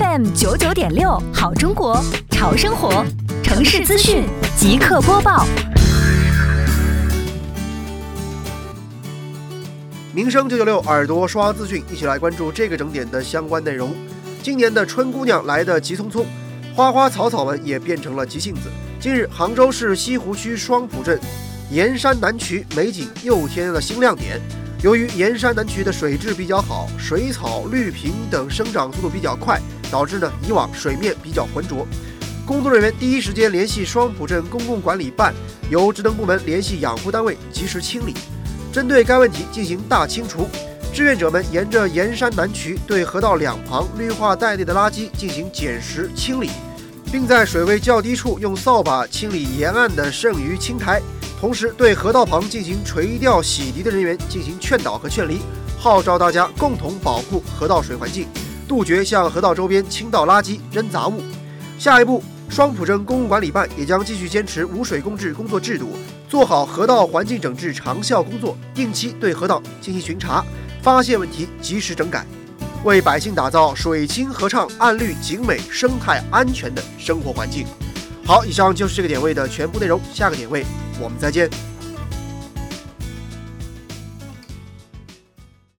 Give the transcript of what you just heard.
FM 九九点六，好中国，潮生活，城市资讯即刻播报。民生九九六耳朵刷资讯，一起来关注这个整点的相关内容。今年的春姑娘来得急匆匆，花花草草们也变成了急性子。近日，杭州市西湖区双浦镇盐山南渠美景又添了新亮点。由于盐山南渠的水质比较好，水草、绿萍等生长速度比较快，导致呢以往水面比较浑浊。工作人员第一时间联系双浦镇公共管理办，由职能部门联系养护单位及时清理。针对该问题进行大清除，志愿者们沿着盐山南渠对河道两旁绿化带内的垃圾进行捡拾清理，并在水位较低处用扫把清理沿岸的剩余青苔，同时对河道旁进行垂钓洗涤的人员进行劝导和劝离，号召大家共同保护河道水环境，杜绝向河道周边倾倒垃圾、扔杂物。下一步，双浦镇公共管理办也将继续坚持无水公治工作制度。做好河道环境整治长效工作，定期对河道进行巡查，发现问题及时整改，为百姓打造水清河畅、岸绿景美、生态安全的生活环境。好，以上就是这个点位的全部内容，下个点位我们再见。